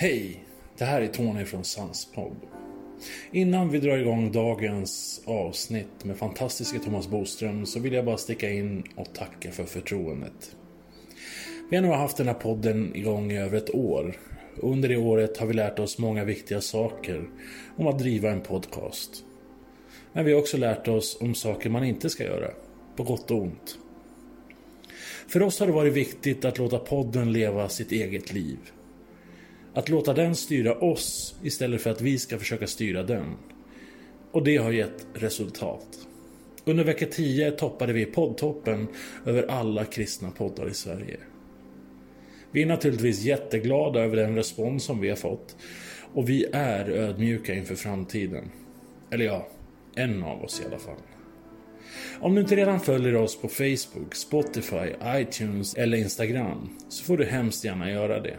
Hej! Det här är Tony från Sanspodd. Innan vi drar igång dagens avsnitt med fantastiska Thomas Boström så vill jag bara sticka in och tacka för förtroendet. Vi har nu haft den här podden igång i över ett år. Under det året har vi lärt oss många viktiga saker om att driva en podcast. Men vi har också lärt oss om saker man inte ska göra, på gott och ont. För oss har det varit viktigt att låta podden leva sitt eget liv. Att låta den styra oss istället för att vi ska försöka styra den. Och det har gett resultat. Under vecka 10 toppade vi poddtoppen över alla kristna poddar i Sverige. Vi är naturligtvis jätteglada över den respons som vi har fått och vi är ödmjuka inför framtiden. Eller ja, en av oss i alla fall. Om du inte redan följer oss på Facebook, Spotify, iTunes eller Instagram så får du hemskt gärna göra det.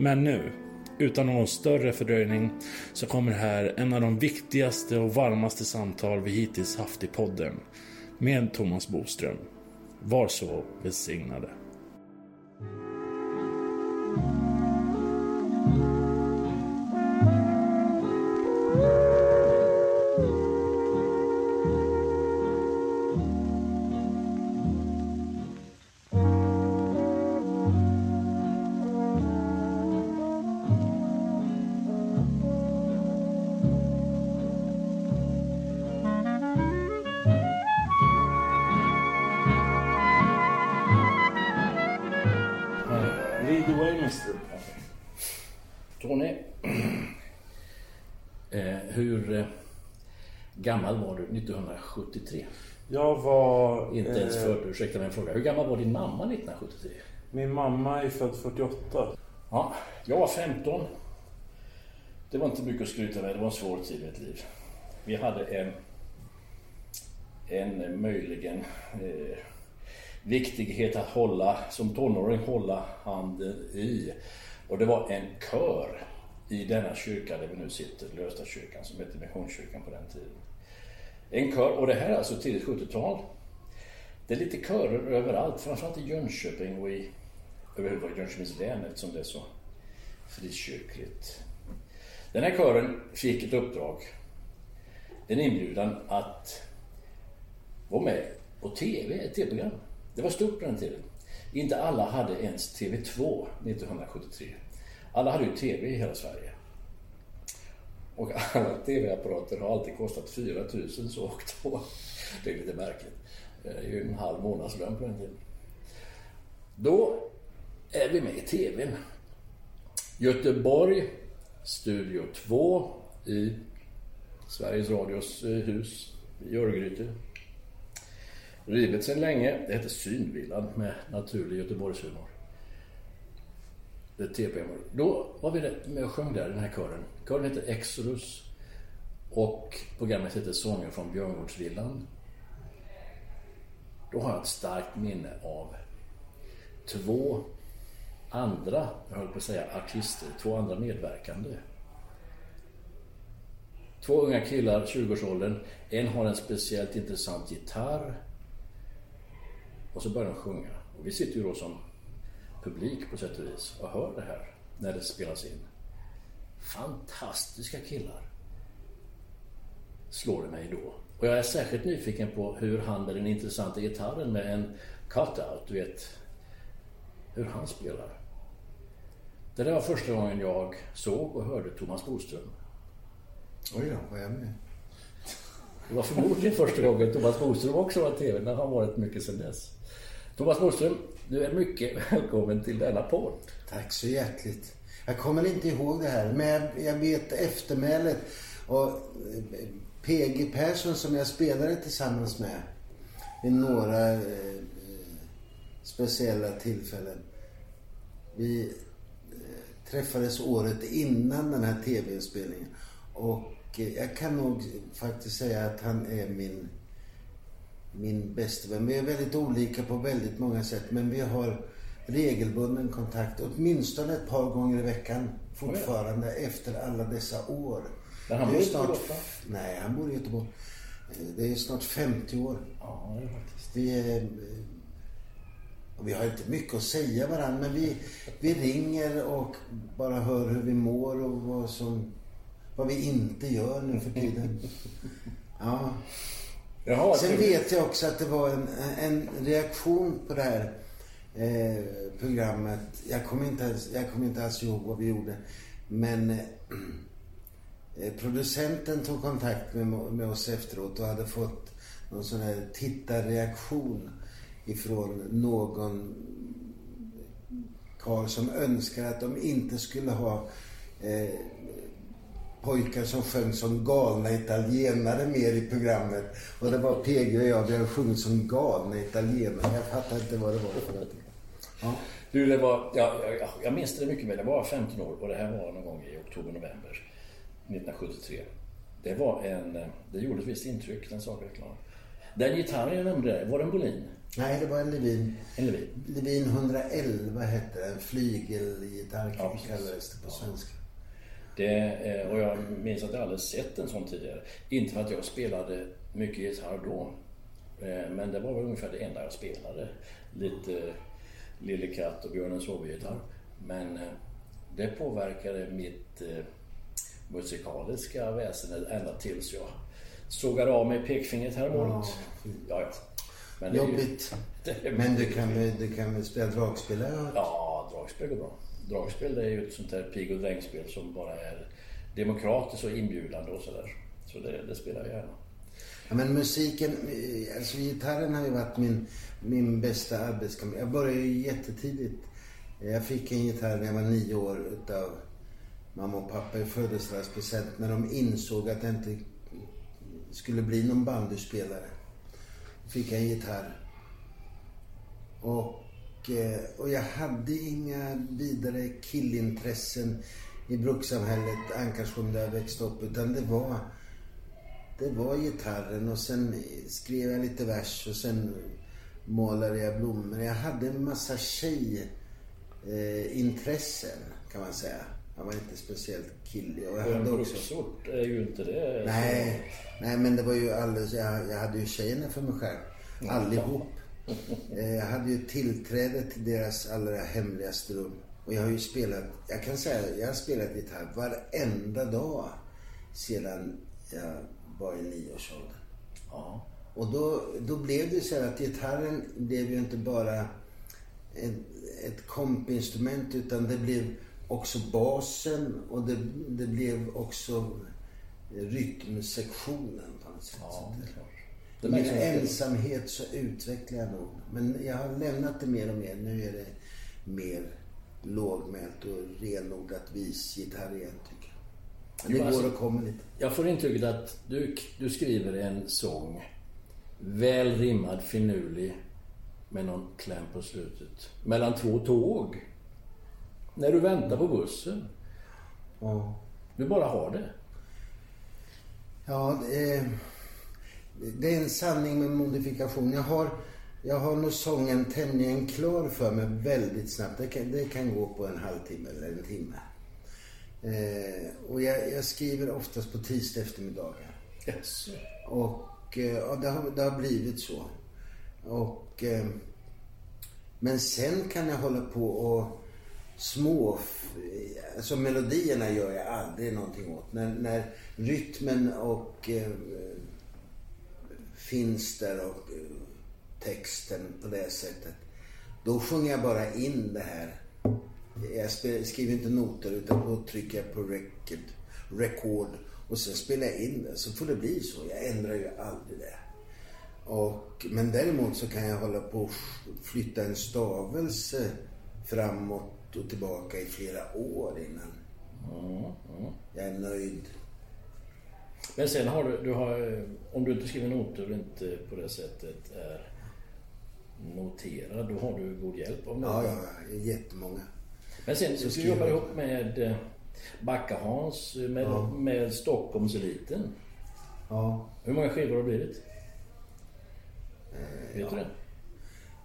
Men nu, utan någon större fördröjning, så kommer här en av de viktigaste och varmaste samtal vi hittills haft i podden med Thomas Boström. Var så välsignade. Gammal var du 1973? Jag var... Inte ens eh, född, ursäkta mig en fråga. Hur gammal var din mamma 1973? Min mamma är född 48. Ja, jag var 15. Det var inte mycket att skryta med, det var en svår tid i mitt liv. Vi hade en, en möjligen eh, viktighet att hålla, som tonåring hålla handen i. Och det var en kör i denna kyrka där vi nu sitter, Lösta kyrkan som hette Missionskyrkan på den tiden. En kör, och det här är alltså tidigt 70-tal. Det är lite körer överallt, framförallt i Jönköping och i överhuvudtaget Jönköpings län eftersom det är så frikyrkligt. Den här kören fick ett uppdrag, en inbjudan att vara med på TV, ett TV-program. Det var stort på den tiden. Inte alla hade ens TV2 1973. Alla hade ju TV i hela Sverige. Och alla TV-apparater har alltid kostat 4 000 så och då. Det är lite märkligt. Det är ju en halv månadslön på den tiden. Då är vi med i TVn. Göteborg, Studio 2 i Sveriges Radios eh, hus i Örgryte. Rivet sedan länge. Det hette Synvillan med naturlig Göteborgshumor. Det TP-humor. Då var vi med och sjöng där, den här kören. Kören hette Exodus och programmet hette Sånger från Björngårdsvillan. Då har jag ett starkt minne av två andra, jag höll på att säga artister, två andra medverkande. Två unga killar, 20-årsåldern. En har en speciellt intressant gitarr. Och så börjar de sjunga. Och vi sitter ju då som publik på sätt och vis och hör det här när det spelas in. Fantastiska killar. Slår det mig då. Och jag är särskilt nyfiken på hur han med den intressanta gitarren med en cut-out, du vet, hur han spelar. Det där var första gången jag såg och hörde Thomas Boström. Oj då, vad är jag med? Det var förmodligen första gången Thomas Boström också var TV, men han har varit mycket sedan dess. Thomas Nordström, du är mycket välkommen till denna podd. Tack så hjärtligt. Jag kommer inte ihåg det här, men jag, vet eftermälet. Och eh, PG Persson som jag spelade tillsammans med vid några eh, speciella tillfällen. Vi eh, träffades året innan den här tv-inspelningen. Och eh, jag kan nog faktiskt säga att han är min, min bästa vän. Vi är väldigt olika på väldigt många sätt, men vi har regelbunden kontakt. Åtminstone ett par gånger i veckan fortfarande efter alla dessa år. Men han bor Gotland? Nej, han bor i Göteborg. Eh, Det är snart 50 år. Ja, det är faktiskt. Vi, är, och vi har inte mycket att säga varandra, men vi, vi ringer och bara hör hur vi mår och vad, som, vad vi inte gör nu för tiden. Ja. Jaha, Sen vet jag också att det var en, en reaktion på det här eh, programmet. Jag kommer, inte, ens- jag kommer inte alls ihåg vad vi gjorde. Men eh, producenten tog kontakt med, med oss efteråt och hade fått någon sån här tittarreaktion ifrån någon karl som önskar att de inte skulle ha eh, pojkar som sjöng som galna italienare mer i programmet. Och det var PG och jag, vi har sjungit som galna italienare. Jag fattar inte vad det var för någonting. Ja. Du, det var, ja, jag, jag minns det mycket väl. Jag var 15 år och det här var någon gång i oktober-november 1973. Det var en... Det gjorde ett visst intryck, den saken är klar. Den gitarren jag nämnde, var det en Bolin? Nej, det var en Levin. En Levin? Levin 111 hette den. Flygelgitarr Ja, kallades det på svenska. Det, eh, och jag minns att jag aldrig sett en sån tidigare. Inte för att jag spelade mycket gitarr då. Eh, Men det var väl ungefär det enda jag spelade. Lite Lille Katt och Björnens hobbygitarr. Men eh, det påverkade mitt eh, musikaliska väsen ända tills jag sågade av mig pekfingret häromåret. Ja, ja. Men det Jobbigt. det är Men du kan, väl- du kan väl spela dragspel? Ja, dragspel går bra. Dragspel det är ju ett sånt där pig och drängspel som bara är demokratiskt och inbjudande och sådär. Så det, det spelar jag gärna. Ja, men musiken, eh, alltså gitarren har ju varit min, min bästa arbetskamrat. Jag började ju jättetidigt. Jag fick en gitarr när jag var nio år utav mamma och pappa i födelsedagspresent när de insåg att jag inte skulle bli någon bandyspelare. Fick jag en gitarr. Och, eh, och jag hade inga vidare killintressen i brukssamhället Ankarsjön där jag växte upp. Utan det var, det var gitarren och sen skrev jag lite vers och sen målade jag blommor. Jag hade en massa tjejintressen kan man säga. Jag var inte speciellt killig. Och jag Och en hade också... bruksort är ju inte det. Nej, nej men det var ju alldeles, jag, jag hade ju tjejerna för mig själv. Allihop. Eh, Jag hade ju tillträde till deras allra hemligaste rum. Och jag har ju spelat, jag kan säga, jag har spelat gitarr varenda dag sedan jag var i nioårsåldern. Ja. Och då, då blev det så här att gitarren blev ju inte bara ett, ett kompinstrument utan det blev också basen och det, det blev också rytmsektionen på något sätt. Ja, det är Det min mycket. ensamhet så utvecklar jag nog. Men jag har lämnat det mer och mer. Nu är det mer lågmält och renodlat visgitarr igen tycker jag. Men det Jo, alltså- går och kommer lite. Jag får intrycket att du, du skriver en sång, väl rimmad, finurlig, med någon kläm på slutet. Mellan två tåg. När du väntar på bussen. Ja. Du bara har det. Ja, eh, det är en sanning med modifikation. Jag har, jag har nog sången tämligen klar för mig väldigt snabbt. Det kan, det kan gå på en halvtimme eller en timme. Eh, och jag, jag skriver oftast på tisdag eftermiddagar. Yes. Och eh, ja, det, har, det har blivit så. Och, eh, men sen kan jag hålla på och små... Alltså melodierna gör jag aldrig någonting åt. När, när rytmen och eh, finns där och eh, texten på det sättet. Då sjunger jag bara in det här. Jag skriver inte noter utan då trycker jag på record, record Och sen spelar jag in det. Så får det bli så. Jag ändrar ju aldrig det. Och, men däremot så kan jag hålla på och flytta en stavelse framåt och tillbaka i flera år innan jag är nöjd. Men sen har du, du har, om du inte skriver noter och inte på det sättet är noterad, då har du god hjälp av någon. Ja, ja, ja, jättemånga. Men sen så du skriver jobbar jag. ihop med eh, Backa-Hans, med, med Stockholmseliten. Ja, Hur många skivor har det blivit? Vet du det?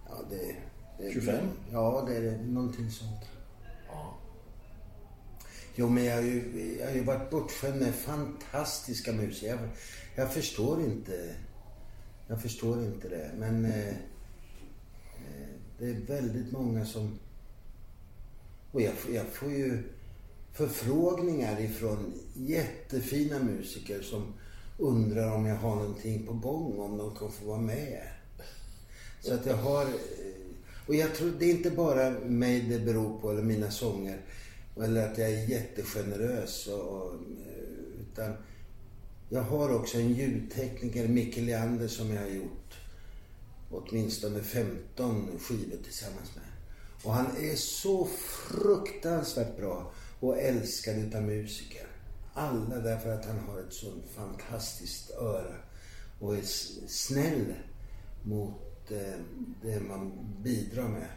ja det, det 25? Ja, det är någonting sånt. Ja. Jo, men jag har ju, jag har ju varit bortskämd med fantastiska musiker. Jag, jag förstår inte. Jag förstår inte det. Men eh, eh det är väldigt många som... Och jag, får- jag får ju förfrågningar ifrån jättefina musiker som undrar om jag har någonting på gång, om de kan få vara med. Så att jag har... Eh, och jag tror det är inte bara mig det beror på, eller mina sånger. Eller att jag är jättegenerös. Och, och, utan jag har också en ljudtekniker, Micke Leander, som jag har gjort åtminstone 15 skivor tillsammans med. Och han är så fruktansvärt bra och älskad utav musiker. Alla därför att han har ett sånt fantastiskt öra och är snäll mot eh, det man bidrar med.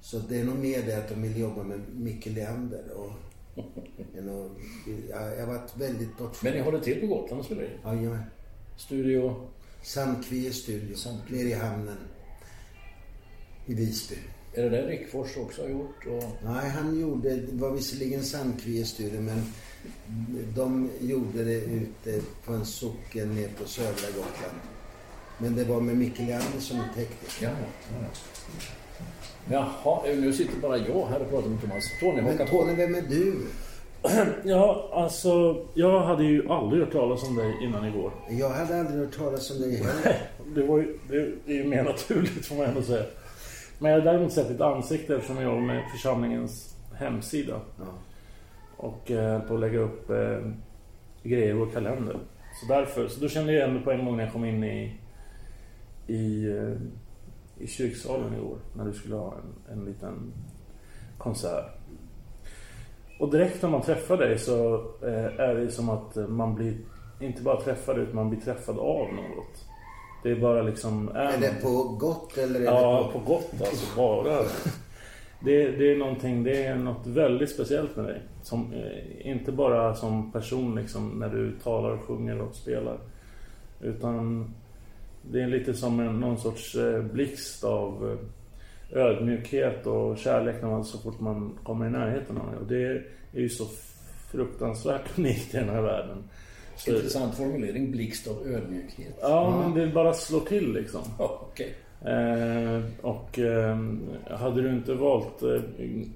Så det är nog mer det att de vill jobba med Micke Leander. Och, att- jag, jag har varit väldigt bortskämd. Men ni håller till på Gotland och spelar in? Jajamän. Studio? Sandkvie studio, Sandkvie. nere i hamnen. I Visby. Är det där Rickfors också har gjort? Och... Nej, han gjorde, det var visserligen Sandkvie studio men de gjorde det ute på en socken nere på södra Gotland. Men det var med Micke Leander som tekniker. Ja, ja. Jaha, nu sitter bara jag här och pratar med Thomas. Tony, Men. Tony, vem är du? Ja, alltså jag hade ju aldrig hört talas om dig innan igår. Jag hade aldrig hört talas om dig heller. Det, var ju, det är ju mer naturligt får man ändå säga. Men jag har däremot sett ditt ansikte eftersom jag jobbar med församlingens hemsida. Ja. Och eh, på att lägga upp eh, grejer i vår kalender. Så därför, så då kände jag det på en gång när jag kom in i, i, eh, i kyrksalen igår. När du skulle ha en, en liten konsert. Och direkt när man träffar dig så eh, är det som att eh, man blir inte bara träffad utan man blir träffad av något. Det är bara liksom... Är det på gott eller är Ja, det på gott alltså. Bara. Det, det är någonting, det är något väldigt speciellt med dig. Som, eh, inte bara som person liksom när du talar och sjunger och spelar. Utan det är lite som en, någon sorts eh, blixt av eh, ödmjukhet och kärlek när man, så fort man kommer i närheten av det. Och det är ju så fruktansvärt unikt i den här världen. Så, Intressant formulering. Blixt av ödmjukhet. ja, men det bara slår till liksom. Ja, okej. Eh, och eh, hade du inte valt eh,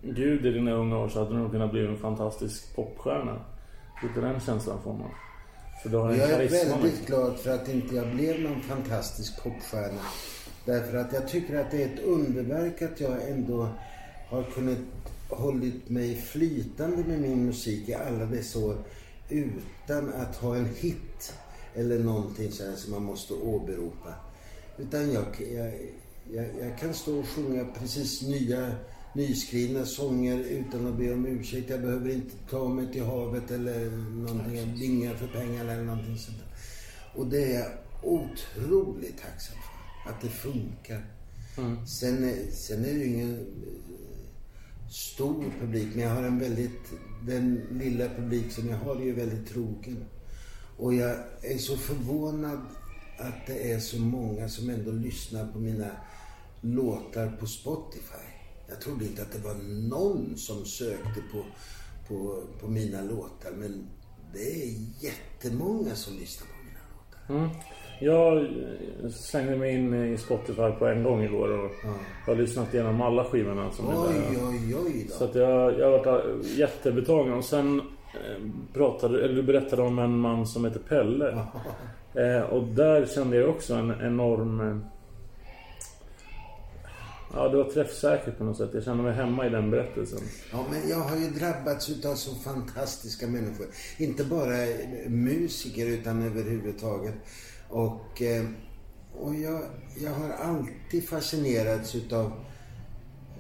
Gud i dina unga år så hade du nog kunnat bli en fantastisk popstjärna. Lite den känslan får man. För du har en Jag är väldigt glad för att inte jag blev någon fantastisk popstjärna. Därför att jag tycker att det är ett underverk att jag ändå har kunnat hållit mig flytande med min musik i alla dessa år utan att ha en hit eller någonting så här som man måste åberopa. Utan jag, jag, jag, jag kan stå och sjunga precis nya nyskrivna sånger utan att be om ursäkt. Jag behöver inte ta mig till havet eller någonting. Jag bingar för pengar eller någonting sånt där. Och det är jag otroligt tacksam för. Att det funkar. Sen, är- sen är det ju ingen eh, stor publik. Men jag har en väldigt... Den lilla publik som jag har är ju väldigt trogen. Och jag är så förvånad att det är så många som ändå lyssnar på mina låtar på Spotify. Jag trodde inte att det var någon som sökte på, på, på mina låtar. Men det är jättemånga som lyssnar på mina låtar. Mm. Jag eh, slängde mig in i Spotify på en gång igår och har lyssnat igenom alla skivorna som är Oj, där. oj, oj Så då. att jag, jag har varit jättebetagen. Och sen eh, pratade, eller du berättade om en man som heter Pelle. Eh, och där kände jag också en enorm... Ja, det var träffsäkert på något sätt. Jag känner mig hemma i den berättelsen. Ja, men jag har ju drabbats utav så fantastiska människor. Inte bara musiker utan överhuvudtaget. Och, eh, och jag, jag har alltid fascinerats utav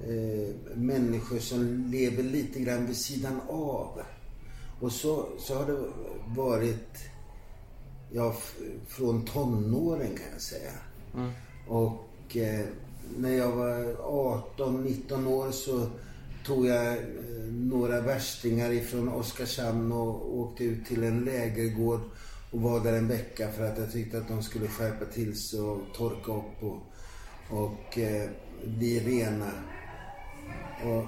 eh, människor som lever lite grann vid sidan av. Och så, så har det varit ja, från tonåren kan jag säga. Mm. Och eh, när jag var 18-19 år så tog jag eh, några värstingar ifrån Oskarshamn och åkte ut till en lägergård och var där en vecka för att jag tyckte att de skulle skärpa till sig och torka upp och, och eh, bli rena. Och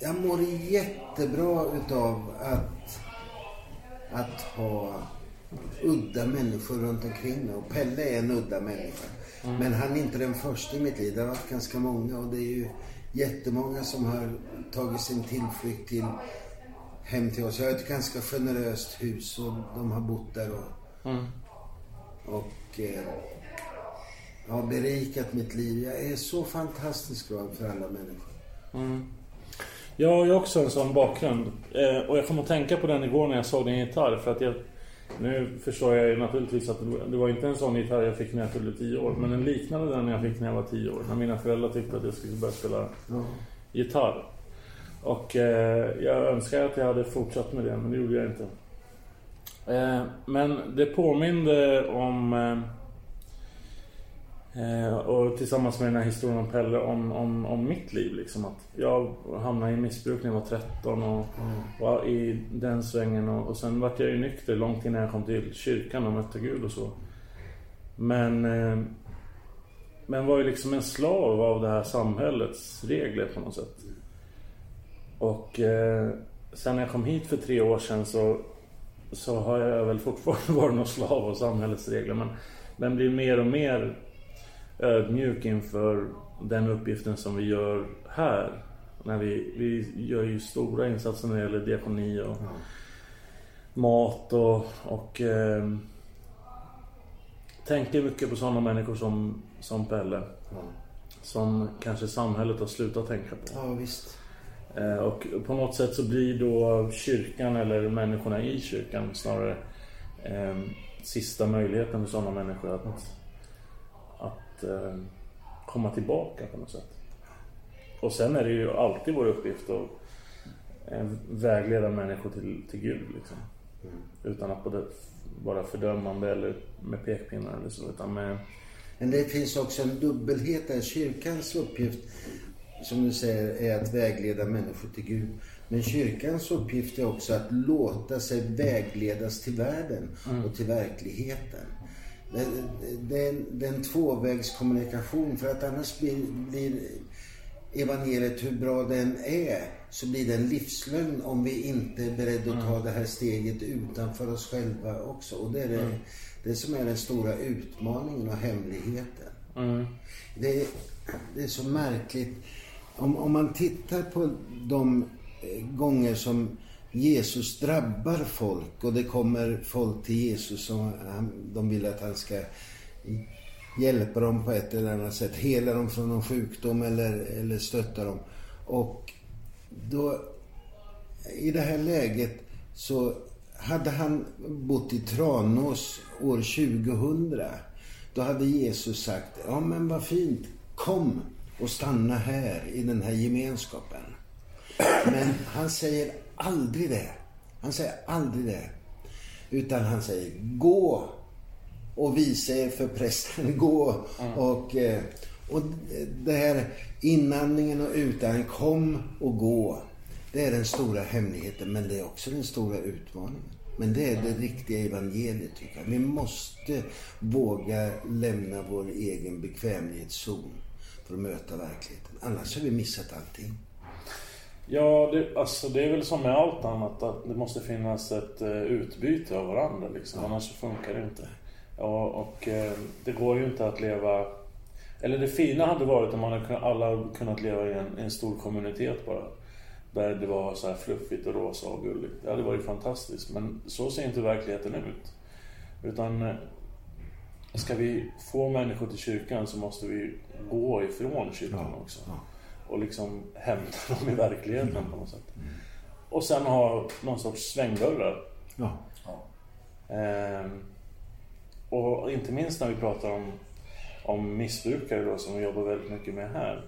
jag mår jättebra utav att, att ha udda människor runt omkring mig. Och Pelle är en udda människa. Mm. Men han är inte den första i mitt liv. Det har varit ganska många och det är ju jättemånga som har tagit sin tillflykt till hem till oss. Jag har ett ganska generöst hus och de har bott där och, mm. och eh, har berikat mitt liv. Jag är så fantastiskt glad för alla människor. Mm. Jag har ju också en sån bakgrund. Eh, och jag kom att tänka på den igår när jag såg din gitarr. För att jag nu förstår jag ju naturligtvis att det var inte en sån gitarr jag fick när jag fyllde 10 år. Men en liknande den jag fick när jag var 10 år. När mina föräldrar tyckte att jag skulle börja spela mm. gitarr. Och eh, jag önskar att jag hade fortsatt med det, men det gjorde jag inte. Eh, men det påminde om... Eh, Eh, och tillsammans med den här historien om Pelle om, om, om mitt liv liksom. Att jag hamnade i missbruk när jag var 13 och mm. var i den svängen. Och, och sen vart jag ju nykter långt innan jag kom till kyrkan och mötte Gud och så. Men, eh, men var ju liksom en slav av det här samhällets regler på något sätt. Och eh, sen när jag kom hit för tre år sedan så, så har jag väl fortfarande varit någon slav av samhällets regler. Men, men blir mer och mer ödmjuk inför den uppgiften som vi gör här. När vi, vi gör ju stora insatser när det gäller diakoni och mm. mat och, och eh, tänker mycket på sådana människor som, som Pelle. Mm. Som kanske samhället har slutat tänka på. Ja, visst. Eh, och på något sätt så blir då kyrkan eller människorna i kyrkan snarare eh, sista möjligheten för sådana människor att eh, komma tillbaka på något sätt. Och sen är det ju alltid vår uppgift att eh, vägleda människor till, till Gud. Liksom. Mm. Utan att både vara fördömande eller med pekpinnar eller så. Utan med... Men det finns också en dubbelhet där. Kyrkans uppgift, som du säger, är att vägleda människor till Gud. Men kyrkans uppgift är också att låta sig vägledas till världen mm. och till verkligheten det, är en tvåvägskommunikation för att annars blir, blir evangeliet hur bra den är så blir det en livslögn om vi inte är beredda att ta mm. det här steget utanför oss själva också. Och det är det, mm. det som är den stora utmaningen och hemligheten. Mm. Det, det, är så märkligt. Om, om man tittar på de eh, gånger som Jesus drabbar folk och det kommer folk till Jesus som de vill att han ska hjälpa dem på ett eller annat sätt. Hela dem från någon sjukdom eller, eller stötta dem. Och då, i det här läget så hade han bott i Tranås år 2000. Då hade Jesus sagt, ja men vad fint, kom och stanna här i den här gemenskapen. Men han säger aldrig det. Han säger aldrig det. Utan han säger gå och visa er för prästen. Gå mm. och, eh, och det här inandningen och utandningen. Kom och gå. Det är den stora hemligheten men det är också den stora utmaningen. Men det är det riktiga evangeliet tycker jag. Vi måste våga lämna vår egen bekvämlighetszon för att möta verkligheten. Annars har vi missat allting. Ja, det, alltså det är väl som med allt annat att det måste finnas ett uh, utbyte av varandra liksom. Ja. Annars funkar det inte. Ja, och uh, det går ju inte att leva... Eller det fina hade varit om man hade alla kunnat leva i en, en stor kommunitet bara. Där det var så här fluffigt och rosa och gulligt. Det hade varit fantastiskt. Men så ser inte verkligheten ut. Utan uh, ska vi få människor till kyrkan så måste vi gå ifrån kyrkan också. ja. Och liksom hämta dem i verkligheten Mm. på något sätt. Och sen ha någon sorts svängdörrar. Ja. Ehm, och inte minst när vi pratar om, om missbrukare då, som vi jobbar väldigt mycket med här.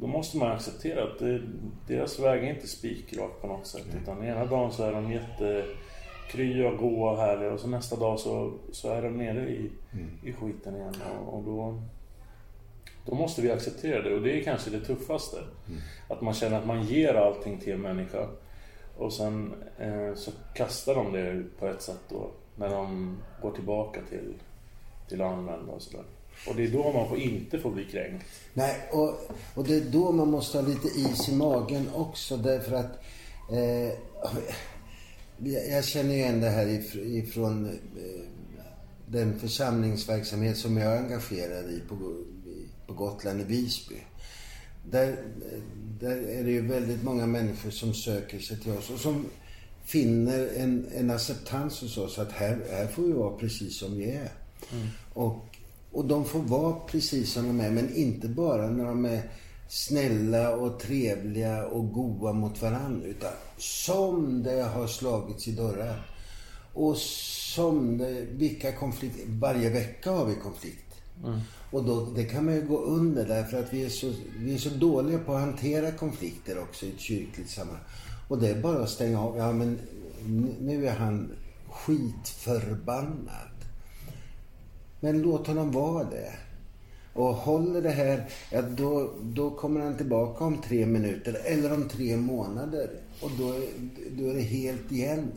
Då måste man acceptera att det, deras väg är inte spikrak på något sätt. Utan ena dagen så är de jättekrya, goa och härliga och så nästa dag så, så är de nere i, i skiten igen. Och, och då, då måste vi acceptera det och det är kanske det tuffaste. Att man känner att man ger allting till en människa. Och sen eh, så kastar de det på ett sätt då. När de går tillbaka till, till använda och sådär. Och det är då man får, inte får bli kränkt. Nej, och, och det är då man måste ha lite is i magen också därför att eh, jag känner ju igen det här if- ifrån eh, den församlingsverksamhet som jag är engagerad i på, på Gotland i Visby. Där, där är det ju väldigt många människor som söker sig till oss och som finner en, en acceptans hos oss att här, här får vi vara precis som vi är. Och, och de får vara precis som de är, men inte bara när de är snälla och trevliga och goda mot varandra. Utan som det har slagits i dörrar. Och som det, vilka konflikter, varje vecka har vi konflikt. Och då, det kan man ju gå under därför att vi är, så, vi är så dåliga på att hantera konflikter också i ett kyrkligt sammanhang. Och det är bara att stänga av. Ja men nu är han skitförbannad. Men låt honom vara det. Och håller det här, ja, då, då kommer han tillbaka om tre minuter eller om tre månader. Och då, då är det helt igen.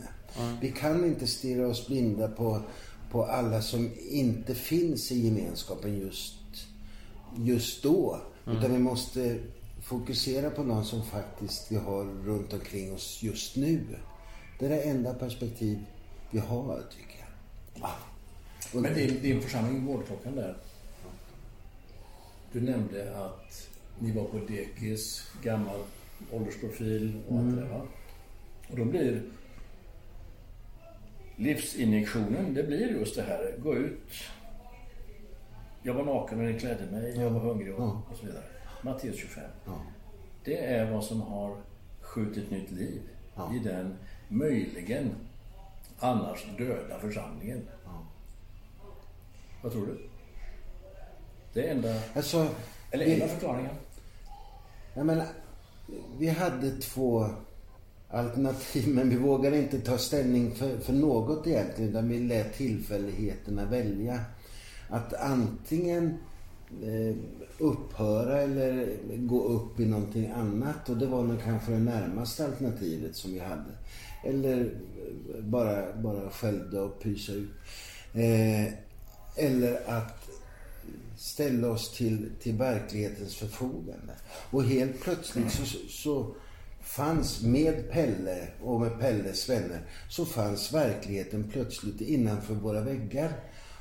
Vi kan inte stirra oss blinda på, på alla som inte finns i gemenskapen just, just då. Utan vi måste fokusera på någon som faktiskt vi har runt omkring oss just nu. Det är det enda perspektiv vi har, tycker jag. Ja. Och- Men din, din församling, Vårdklockan där. Du nämnde att ni var på dekis, gammal åldersprofil och allt det där va? Och då blir livsinjektionen, det blir just det här. Gå ut. Jag var naken och ni klädde mig. Jag var hungrig och, och så vidare. Matteus 25. Ja. Det är vad som har skjutit nytt liv i den möjligen annars döda församlingen. Vad tror du? Det är enda, Alltså, eller vi- enda förklaringen. Jag menar, vi hade två alternativ men vi vågade inte ta ställning för, för något egentligen utan vi lät tillfälligheterna välja. Att antingen eh, upphöra eller gå upp i någonting annat och det var nog kanske det närmaste alternativet som vi hade. Eller eh, bara, bara skälda och pysa ut. Eh, eller att ställa oss till, till verklighetens förfogande. Och helt plötsligt så, så fanns med Pelle och med Pelles vänner så fanns verkligheten plötsligt innanför våra väggar.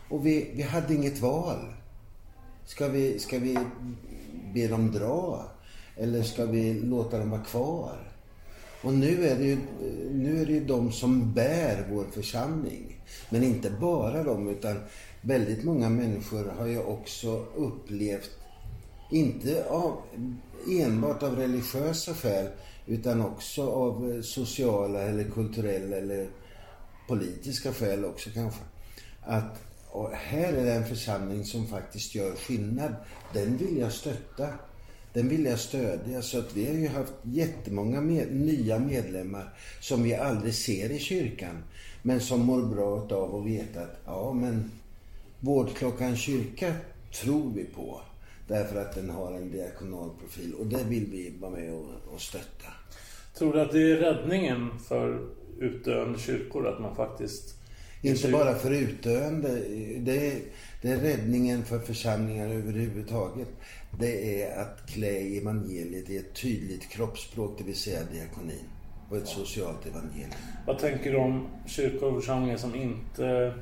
Och vi, vi hade inget val. Ska vi, ska vi be dem dra? Eller ska vi låta dem vara kvar? Och nu är, det ju, nu är det ju de som bär vår församling. Men inte bara de, utan väldigt många människor har ju också upplevt, inte av, enbart av religiösa skäl, utan också av eh, sociala eller kulturella eller politiska skäl också kanske. Att och här är det en församling som faktiskt gör skillnad. Den vill jag stötta. Den vill jag stödja. Så att vi har ju haft jättemånga med, nya medlemmar som vi aldrig ser i kyrkan. Men som mår bra av att veta att ja men Vårdklockan kyrka tror vi på. Därför att den har en diakonal profil. Och det vill vi vara med och, och stötta. Tror du att det är räddningen för utdöende kyrkor? Att man faktiskt... Inte bara för utdöende. Det är, det är räddningen för församlingar överhuvudtaget. Det är att klä evangeliet i ett tydligt kroppsspråk, det vill säga diakonin. Och ett socialt evangelium. Vad tänker du om kyrkor och församlingar som inte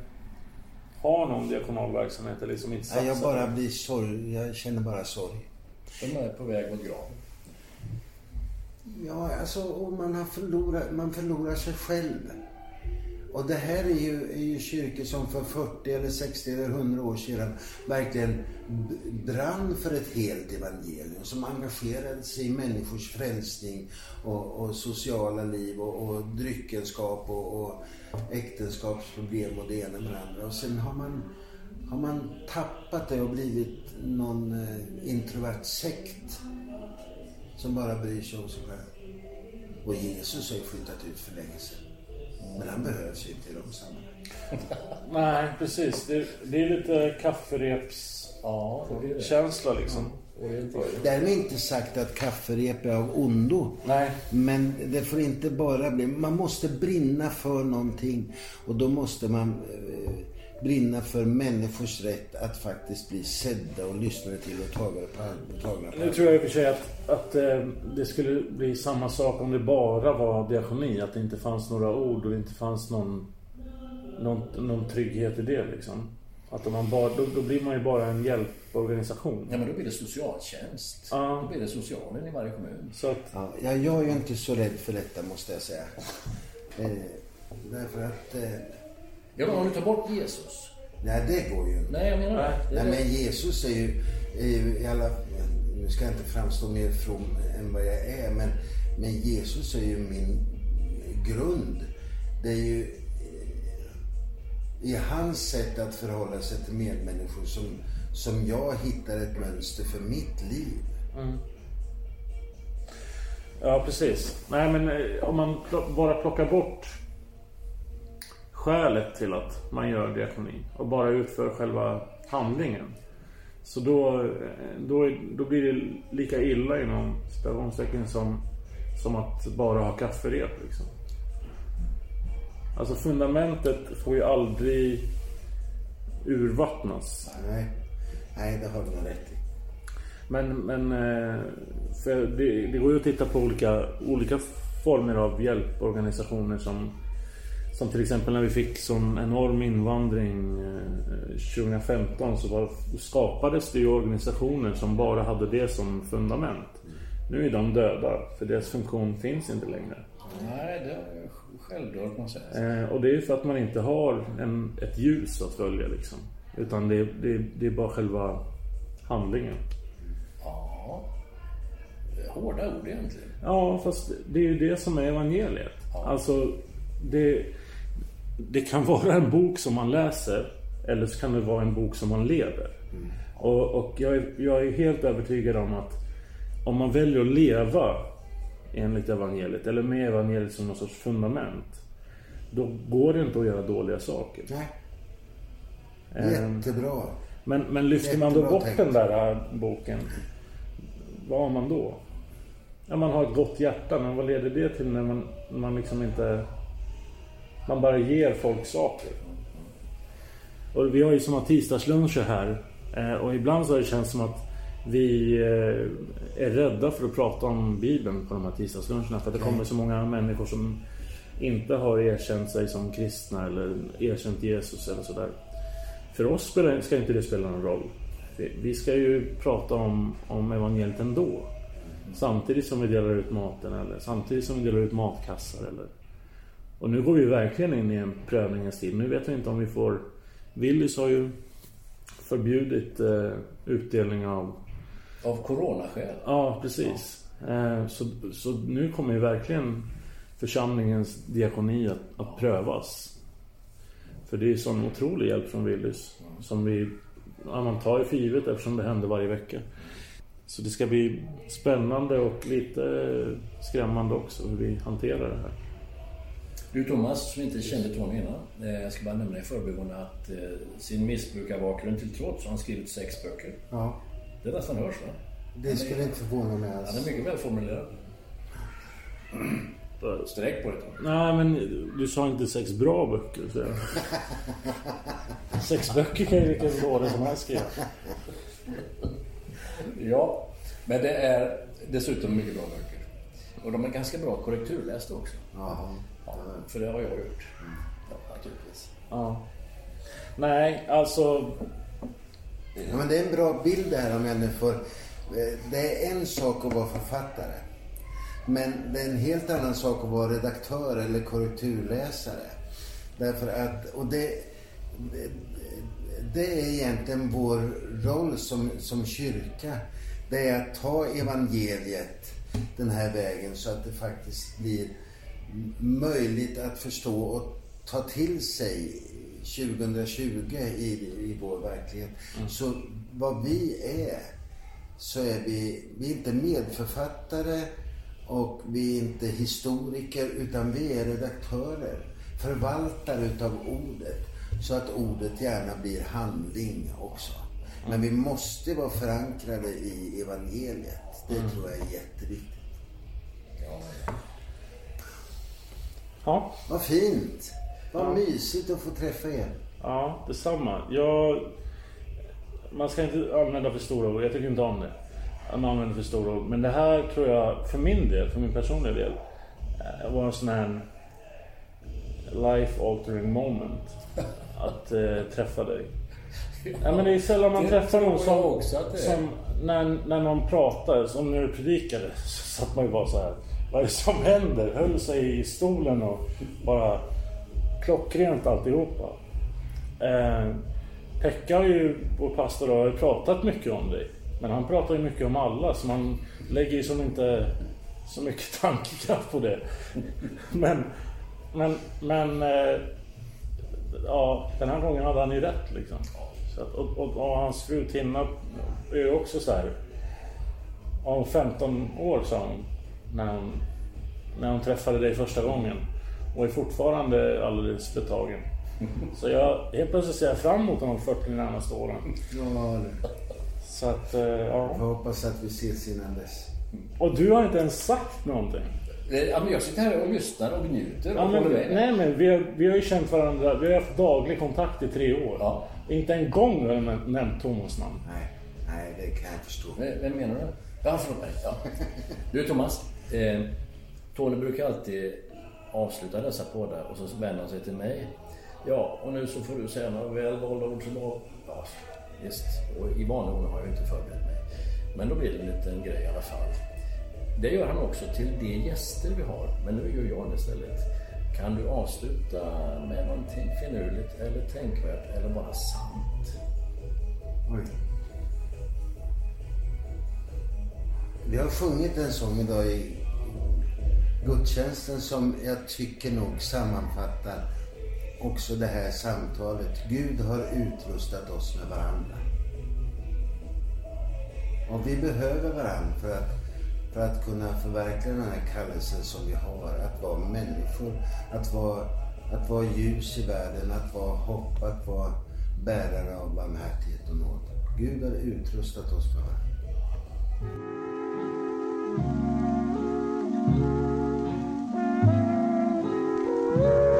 har någon diakonal verksamhet eller som inte Nej, jag satsar bara blir sorg. Jag känner bara sorg. De är på väg mot graven. Ja, alltså och man har förlorat, man förlorar sig själv. Och det här är ju, är ju kyrkor som för 40 eller 60 eller 100 år sedan verkligen brann för ett helt evangelium. Som engagerade sig i människors frälsning och, och sociala liv och, och dryckenskap och, och äktenskapsproblem och det ena med det andra. Och sen har man, har man tappat det och blivit någon eh, introvert sekt som bara bryr sig om sig själv. Och Jesus har ju flyttat ut för länge sedan. Men han behövs ju inte i de sammanhangen. Nej, precis. Det, det är lite kaffereps Ja, det det. känsla liksom. Därmed inte sagt att kafferep är av ondo. Nej. Men det får inte bara bli... Man måste brinna för någonting. Och då måste man eh, brinna för människors rätt att faktiskt bli sedda och lyssnade till och tagna på all- tagna på Nu allvar. tror jag i och för sig att, att eh, det skulle bli samma sak om det bara var diakoni. Att det inte fanns några ord och det inte fanns någon, någon, någon trygghet i det liksom. Att om man bara, då, då blir man ju bara en hjälporganisation. Ja, men då blir det socialtjänst. Ja. Då blir det socialen i varje kommun. Så att, Ja, jag, jag är ju inte så rädd för detta måste jag säga. Eh, därför att... Eh, Ja, men om du tar bort Jesus. nej, det går ju inte. Nej, jag menar det. det. Nej, men Jesus är ju, är ju i alla... Nu ska jag inte framstå mer from än vad jag är, men, men Jesus är ju min grund. Det är ju eh, i hans sätt att förhålla sig till medmänniskor som, som jag hittar ett mönster för mitt liv. ja, precis. Nej, men eh, om man bara plockar bort skälet till att man gör diakoni och bara utför själva handlingen. Så då, eh, då, då blir det lika illa inom citationstecken som, som att bara ha kafferep. Liksom. Alltså fundamentet får ju aldrig urvattnas. Nej, nej det har du nog rätt i. Men, men eh, det, det går ju att titta på olika, olika former av hjälporganisationer som som till exempel när vi fick sån enorm invandring eh, 2015 så var, skapades det ju organisationer som bara hade det som fundament. Nu är de döda för deras funktion finns inte längre. Nej, det är självdör kan man säga. Eh, och det är ju för att man inte har en, ett ljus att följa liksom. Utan det, det, det är bara själva handlingen. Ja. Hårda ord egentligen. Ja, fast det är ju det som är evangeliet. Alltså, det, det kan vara en bok som man läser eller så kan det vara en bok som man lever. Och, och jag, är, jag är helt övertygad om att om man väljer att leva enligt evangeliet eller med evangeliet som någon sorts fundament då går det inte att göra dåliga saker. Nej. Ehm, Jättebra. Men, men lyfter man då Jättebra bort tänkt. den där äh, boken, vad har man då? Ja, man har ett gott hjärta, men vad leder det till när man, man liksom inte... Man bara ger folk saker. Och vi har ju såna tisdagsluncher här. Eh, och ibland så har det känts som att vi eh, är rädda för att prata om Bibeln på de här tisdagsluncherna. För att det kommer så många människor som inte har erkänt sig som kristna eller erkänt Jesus eller sådär. För oss ska inte det spela någon roll. Vi- Vi ska ju prata om, om evangeliet ändå. Samtidigt som vi delar ut maten eller samtidigt som vi delar ut matkassar eller... Och nu går vi verkligen in i en prövningens tid. Nu vet jag inte om vi får... Willys har ju förbjudit eh, utdelning av... Av coronaskäl. Ja, precis. Eh, så, så nu kommer ju verkligen församlingens diakoni att, att prövas. För det är sån otrolig hjälp från Willys. Som vi... Ja, man tar ju för givet eftersom det händer varje vecka. Så det ska bli spännande och lite skrämmande också hur vi hanterar det här. Du Thomas, som inte kände Tony innan. eh, Jag ska bara nämna i förbigående att eh, sin missbrukarbakgrund till trots har han skrivit sex böcker. Ja, Det nästan hörs va? det skulle inte förvåna mig Han är alls. mycket välformulerad. Sträck på det Tony. Nej, men du sa inte sex bra böcker. Så sex böcker kan ju vilken dåre som helst skriva. Ja, men det är dessutom mycket bra böcker. Och de är ganska bra korrekturlästa också. Jaha. Ja, för det har jag gjort. Ja, naturligtvis. Ja. Nej, alltså... Ja, men det är en bra bild det här om människor. Eh, Det är en sak att vara författare. Men det är en helt annan sak att vara redaktör eller korrekturläsare. Därför att, och det, det, det är egentligen vår roll som, som kyrka. Det är att ta evangeliet den här vägen så att det faktiskt blir möjligt att förstå och ta till sig 2020 i, i vår verklighet. Mm. Så vad vi är, så är vi, vi är inte medförfattare och vi är inte historiker utan vi är redaktörer, förvaltare utav ordet. Så att ordet gärna blir handling också. Men vi måste vara förankrade i evangeliet. Det mm. tror jag är jätteviktigt. Ja. ja. Vad fint. Vad ja. mysigt att få träffa er. Ja, detsamma. Jag... Man ska inte använda för stora ord. Jag tycker inte om det. Man använder för stora ord. Men det här tror jag, för min del, för min personliga del, eh, var en sån här life altering moment. Att eh, träffa dig. Ja, men det är sällan man träffar någon som, som när, när någon pratar, som när du predikade, så satt man ju bara så här. Vad är det som händer? Höll sig i stolen och bara klockrent alltihopa. Eh, Pekka har ju, vår pastor, har pratat mycket om dig. Men han pratar ju mycket om alla så man lägger ju som inte så mycket tankekraft på det. Men, men, men eh, ja, den här gången hade han ju rätt liksom. Så att, och, och, och, hans fru Tinna är ju också så här. Om 15 år sa hon när hon, när hon träffade dig första gången. Och är fortfarande alldeles förtagen. Så jag, helt plötsligt ser jag fram emot de 40 närmaste åren. Ja, Så att, eh, ja. Jag hoppas att vi ses innan dess. Och du har inte ens sagt någonting. Ja, men jag sitter här och lyssnar och njuter och ja, men, Nej men vi har, vi har ju känt varandra, vi har haft daglig kontakt i tre år. Ja. Inte en gång har jag nämnt Thomas namn. Nej, nej det kan jag förstå. Vem menar du? Ja, förlåt mig. Ja. Du Thomas, eh, Tony brukar alltid avsluta dessa poddar och så vänder han sig till mig. Ja, och nu så får du säga några välvalda ord som var... Ja, visst. Och i vanlig ordning har jag inte förberett mig. Men då blir det en liten grej i alla fall. Det gör han också till de gäster vi har. Men nu gör jag det istället. Kan du avsluta med någonting finurligt eller tänkvärt eller bara sant? Oj. Vi har sjungit en sång idag i gudstjänsten som jag tycker nog sammanfattar också det här samtalet. Gud har utrustat oss med varandra. Och vi behöver varandra för att, för att kunna förverkliga den här kallelsen som vi har. Att vara människor, att vara, att vara ljus i världen, att vara hopp, att vara bärare av barmhärtighet och nåd. Gud har utrustat oss med varandra. Woo!